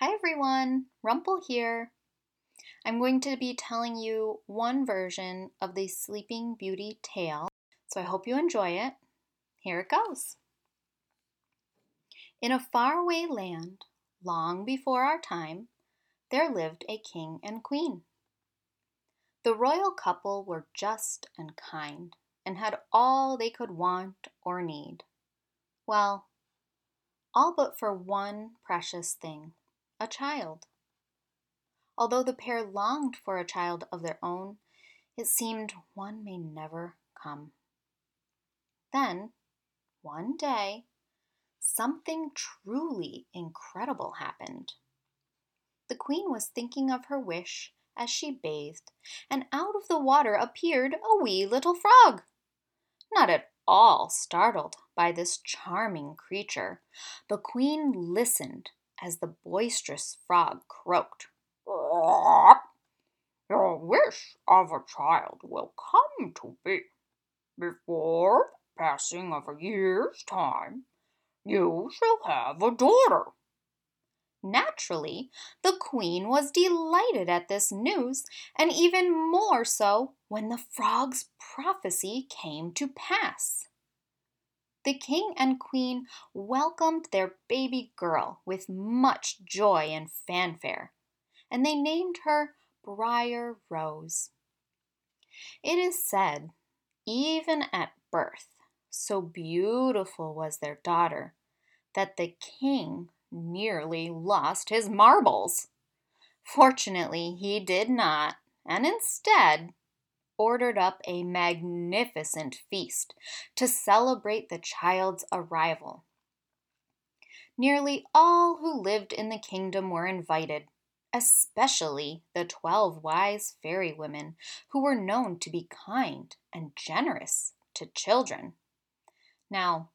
Hi everyone, Rumple here. I'm going to be telling you one version of the Sleeping Beauty tale, so I hope you enjoy it. Here it goes. In a faraway land, long before our time, there lived a king and queen. The royal couple were just and kind and had all they could want or need. Well, all but for one precious thing a child. Although the pair longed for a child of their own, it seemed one may never come. Then, one day, something truly incredible happened. The queen was thinking of her wish as she bathed, and out of the water appeared a wee little frog. Not at all startled by this charming creature, the queen listened as the boisterous frog croaked. Your wish of a child will come to be. Before the passing of a year's time, you shall have a daughter. Naturally, the queen was delighted at this news, and even more so when the frog's prophecy came to pass the king and queen welcomed their baby girl with much joy and fanfare, and they named her Briar Rose. It is said, even at birth, so beautiful was their daughter, that the king nearly lost his marbles. Fortunately, he did not, and instead ordered up a magnificent feast to celebrate the child's arrival. Nearly all who lived in the kingdom were invited, especially the twelve wise fairy women who were known to be kind and generous to children. Now,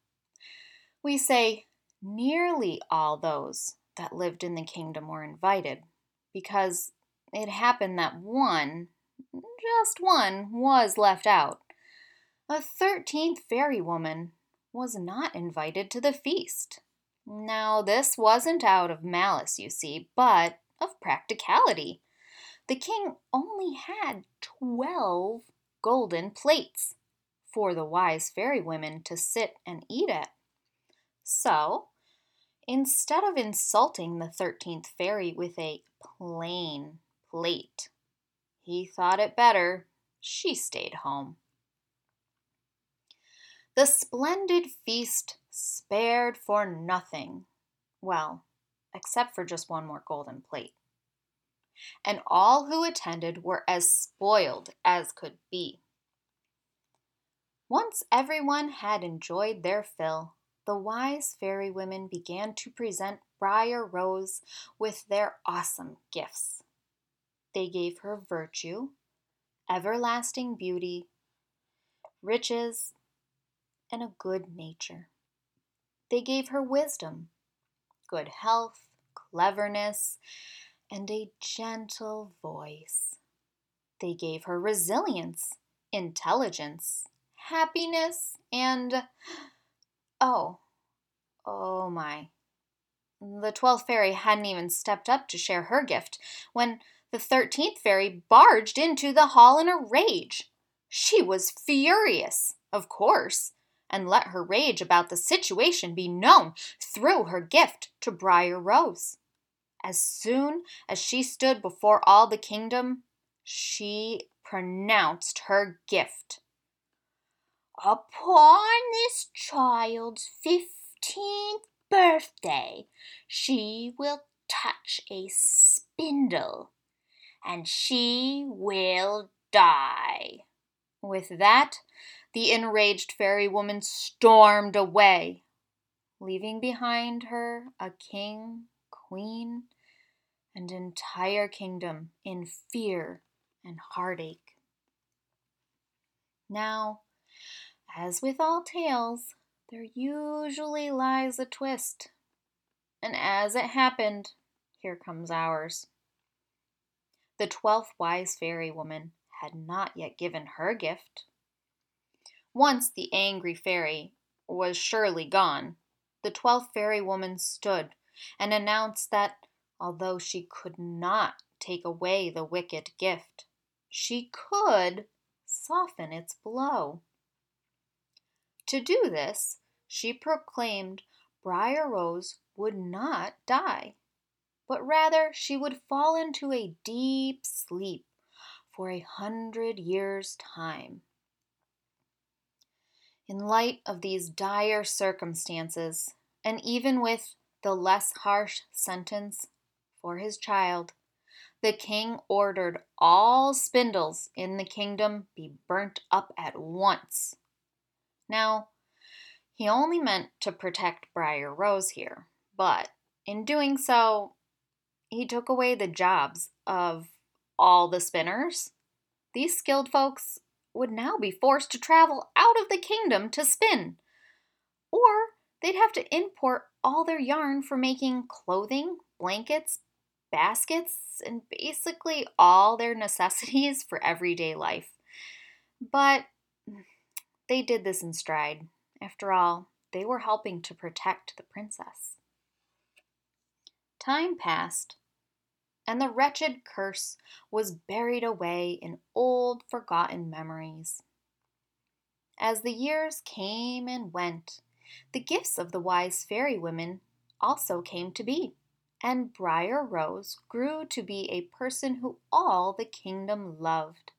we say nearly all those that lived in the kingdom were invited because it happened that one just one was left out. A thirteenth fairy woman was not invited to the feast. Now, this wasn't out of malice, you see, but of practicality. The king only had twelve golden plates for the wise fairy women to sit and eat at. So, instead of insulting the thirteenth fairy with a plain plate, he thought it better she stayed home. The splendid feast spared for nothing. Well, except for just one more golden plate. And all who attended were as spoiled as could be. Once everyone had enjoyed their fill, the wise fairy women began to present Briar Rose with their awesome gifts. They gave her virtue, everlasting beauty, riches, and a good nature. They gave her wisdom, good health, cleverness, and a gentle voice. They gave her resilience, intelligence, happiness, and oh, oh my. The twelfth fairy hadn't even stepped up to share her gift when the thirteenth fairy barged into the hall in a rage. She was furious, of course, and let her rage about the situation be known through her gift to Briar Rose. As soon as she stood before all the kingdom, she pronounced her gift. Upon this child's fifteenth birthday, she will touch a spindle and she will die. With that, the enraged fairy woman stormed away, leaving behind her a king, queen, and entire kingdom in fear and heartache. Now, as with all tales, there usually lies a twist. And as it happened, here comes ours. The twelfth wise fairy woman had not yet given her gift. Once the angry fairy was surely gone, the twelfth fairy woman stood and announced that although she could not take away the wicked gift, she could soften its blow. To do this, she proclaimed Briar Rose would not die, but rather she would fall into a deep sleep for a hundred years' time. In light of these dire circumstances, and even with the less harsh sentence for his child, the king ordered all spindles in the kingdom be burnt up at once. Now, he only meant to protect Briar Rose here, but in doing so, he took away the jobs of all the spinners. These skilled folks would now be forced to travel out of the kingdom to spin, or they'd have to import all their yarn for making clothing, blankets, baskets, and basically all their necessities for everyday life. But they did this in stride. After all, they were helping to protect the princess. Time passed, and the wretched curse was buried away in old forgotten memories. As the years came and went, the gifts of the wise fairy women also came to be, and Briar Rose grew to be a person who all the kingdom loved.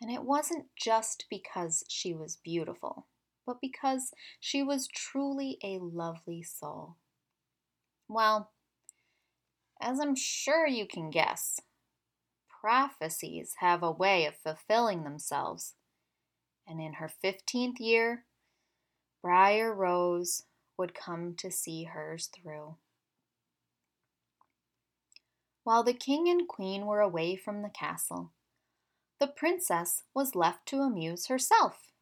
And it wasn't just because she was beautiful, but because she was truly a lovely soul. Well, as I'm sure you can guess, prophecies have a way of fulfilling themselves. And in her 15th year, Briar Rose would come to see hers through. While the king and queen were away from the castle, the princess was left to amuse herself.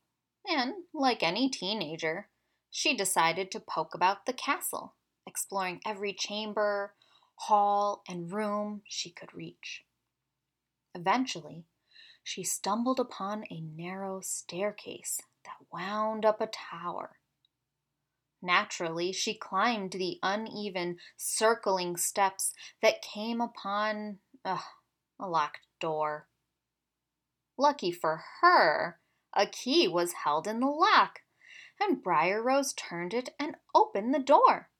And, like any teenager, she decided to poke about the castle, exploring every chamber, hall, and room she could reach. Eventually, she stumbled upon a narrow staircase that wound up a tower. Naturally, she climbed the uneven, circling steps that came upon uh, a locked door. Lucky for her, a key was held in the lock, and Briar Rose turned it and opened the door.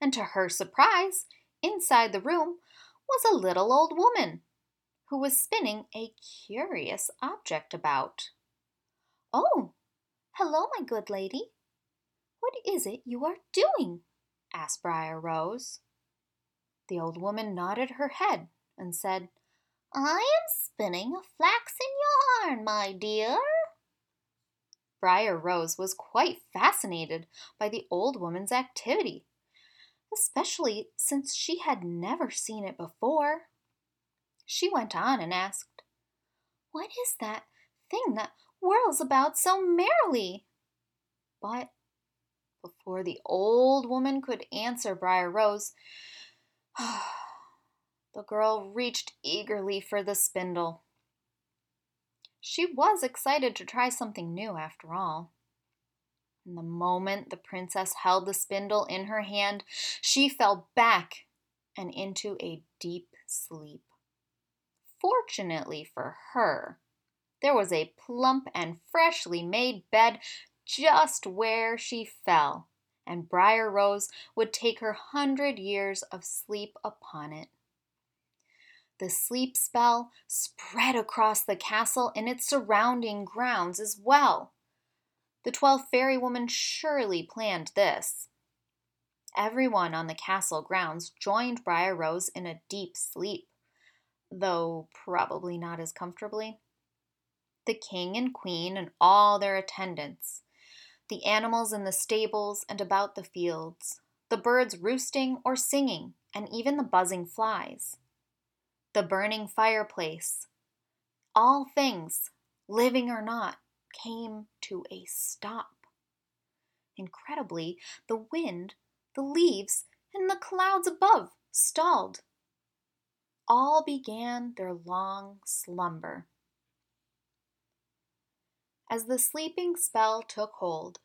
And to her surprise, inside the room was a little old woman who was spinning a curious object about. Oh, hello, my good lady, what is it you are doing? asked Briar Rose. The old woman nodded her head and said, I am spinning a flaxen yarn, my dear. Briar Rose was quite fascinated by the old woman's activity, especially since she had never seen it before. She went on and asked, What is that thing that whirls about so merrily? But before the old woman could answer Briar Rose, the girl reached eagerly for the spindle. She was excited to try something new after all. In the moment the princess held the spindle in her hand, she fell back and into a deep sleep. Fortunately for her, there was a plump and freshly made bed just where she fell, and Briar Rose would take her hundred years of sleep upon it. The sleep spell spread across the castle and its surrounding grounds as well. The twelfth fairy woman surely planned this. Everyone on the castle grounds joined Briar Rose in a deep sleep, though probably not as comfortably. The king and queen and all their attendants the animals in the stables and about the fields, the birds roosting or singing, and even the buzzing flies. The burning fireplace. All things, living or not, came to a stop. Incredibly, the wind, the leaves, and the clouds above stalled. All began their long slumber. As the sleeping spell took hold,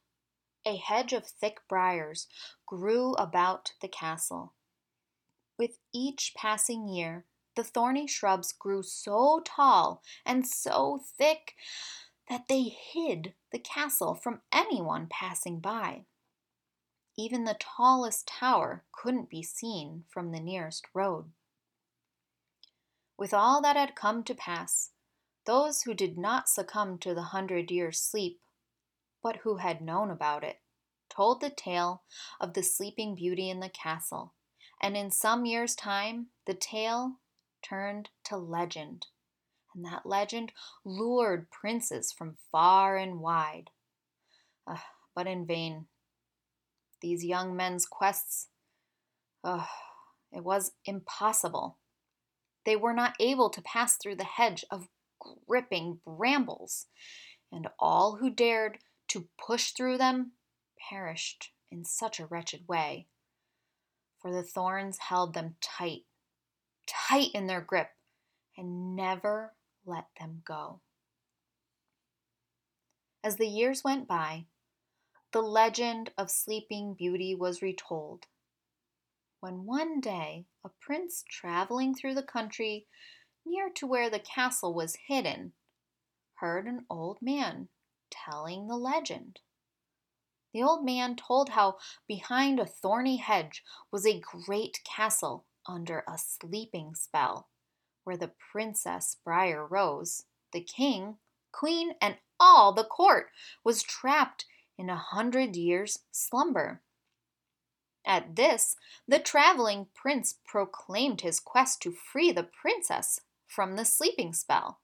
a hedge of thick briars grew about the castle. With each passing year, the thorny shrubs grew so tall and so thick that they hid the castle from anyone passing by. Even the tallest tower couldn't be seen from the nearest road. With all that had come to pass, those who did not succumb to the hundred years' sleep, but who had known about it, told the tale of the sleeping beauty in the castle, and in some years' time the tale turned to legend, and that legend lured princes from far and wide. Uh, but in vain. These young men's quests, uh, it was impossible. They were not able to pass through the hedge of gripping brambles, and all who dared to push through them perished in such a wretched way. For the thorns held them tight tight in their grip and never let them go. As the years went by, the legend of Sleeping Beauty was retold. When one day a prince traveling through the country near to where the castle was hidden heard an old man telling the legend. The old man told how behind a thorny hedge was a great castle under a sleeping spell, where the Princess Briar Rose, the king, queen, and all the court was trapped in a hundred years' slumber. At this, the traveling prince proclaimed his quest to free the princess from the sleeping spell.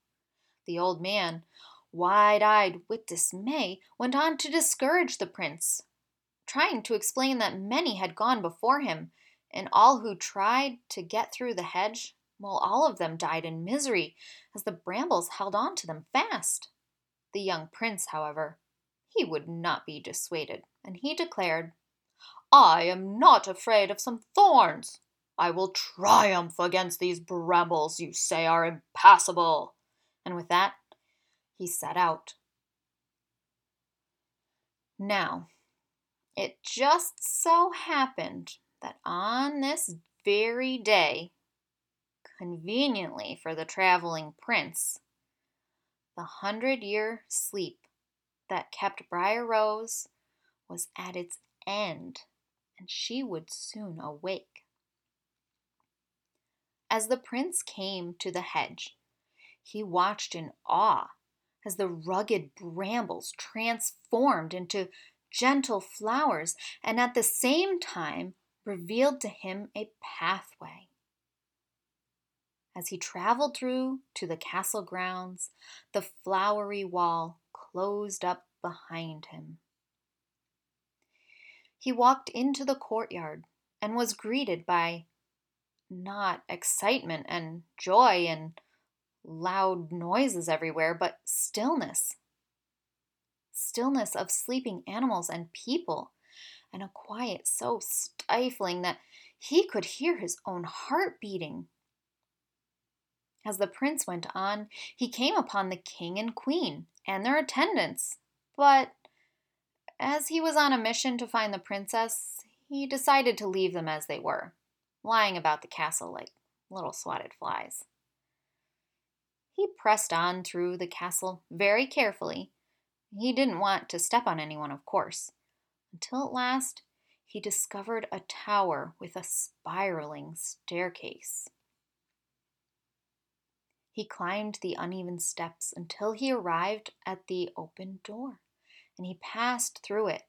The old man, wide eyed with dismay, went on to discourage the prince, trying to explain that many had gone before him and all who tried to get through the hedge, well, all of them died in misery as the brambles held on to them fast. The young prince, however, he would not be dissuaded, and he declared, I am not afraid of some thorns. I will triumph against these brambles you say are impassable. And with that, he set out. Now, it just so happened that on this very day, conveniently for the traveling prince, the hundred year sleep that kept Briar Rose was at its end, and she would soon awake. As the prince came to the hedge, he watched in awe as the rugged brambles transformed into gentle flowers and at the same time revealed to him a pathway. As he traveled through to the castle grounds, the flowery wall closed up behind him. He walked into the courtyard and was greeted by not excitement and joy and loud noises everywhere, but stillness. Stillness of sleeping animals and people and a quiet so stifling that he could hear his own heart beating. As the prince went on, he came upon the king and queen and their attendants, but as he was on a mission to find the princess, he decided to leave them as they were, lying about the castle like little swatted flies. He pressed on through the castle very carefully. He didn't want to step on anyone, of course until at last he discovered a tower with a spiraling staircase. He climbed the uneven steps until he arrived at the open door, and he passed through it,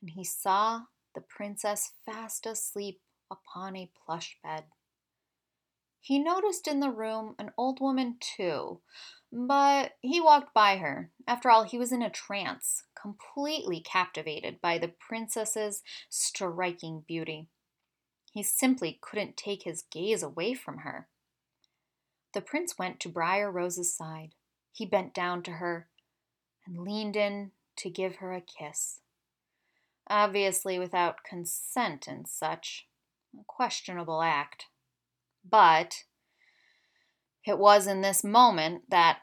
and he saw the princess fast asleep upon a plush bed. He noticed in the room an old woman, too, but he walked by her. After all, he was in a trance, completely captivated by the princess's striking beauty. He simply couldn't take his gaze away from her. The prince went to Briar Rose's side. He bent down to her and leaned in to give her a kiss. Obviously, without consent and such. A questionable act. But it was in this moment that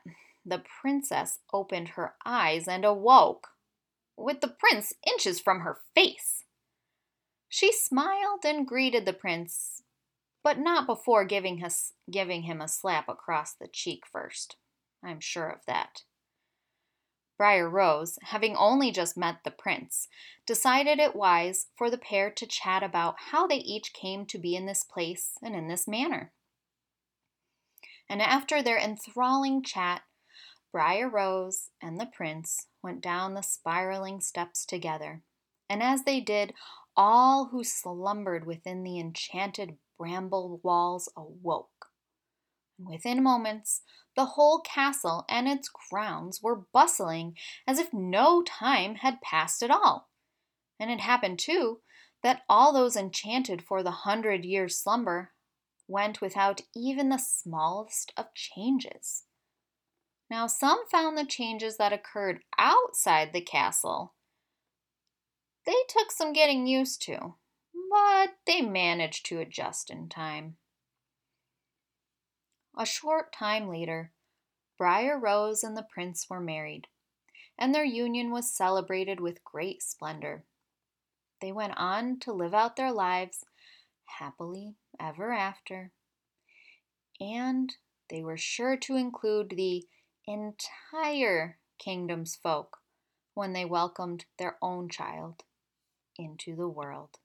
the princess opened her eyes and awoke, with the prince inches from her face. She smiled and greeted the prince, but not before giving, his, giving him a slap across the cheek first. I'm sure of that. Briar Rose, having only just met the prince, decided it wise for the pair to chat about how they each came to be in this place and in this manner. And after their enthralling chat, Briar Rose and the prince went down the spiraling steps together. And as they did, all who slumbered within the enchanted bramble walls awoke. Within moments, the whole castle and its grounds were bustling as if no time had passed at all. And it happened, too, that all those enchanted for the hundred years' slumber went without even the smallest of changes. Now, some found the changes that occurred outside the castle. They took some getting used to, but they managed to adjust in time. A short time later, Briar Rose and the prince were married, and their union was celebrated with great splendor. They went on to live out their lives happily ever after, and they were sure to include the entire kingdom's folk when they welcomed their own child into the world.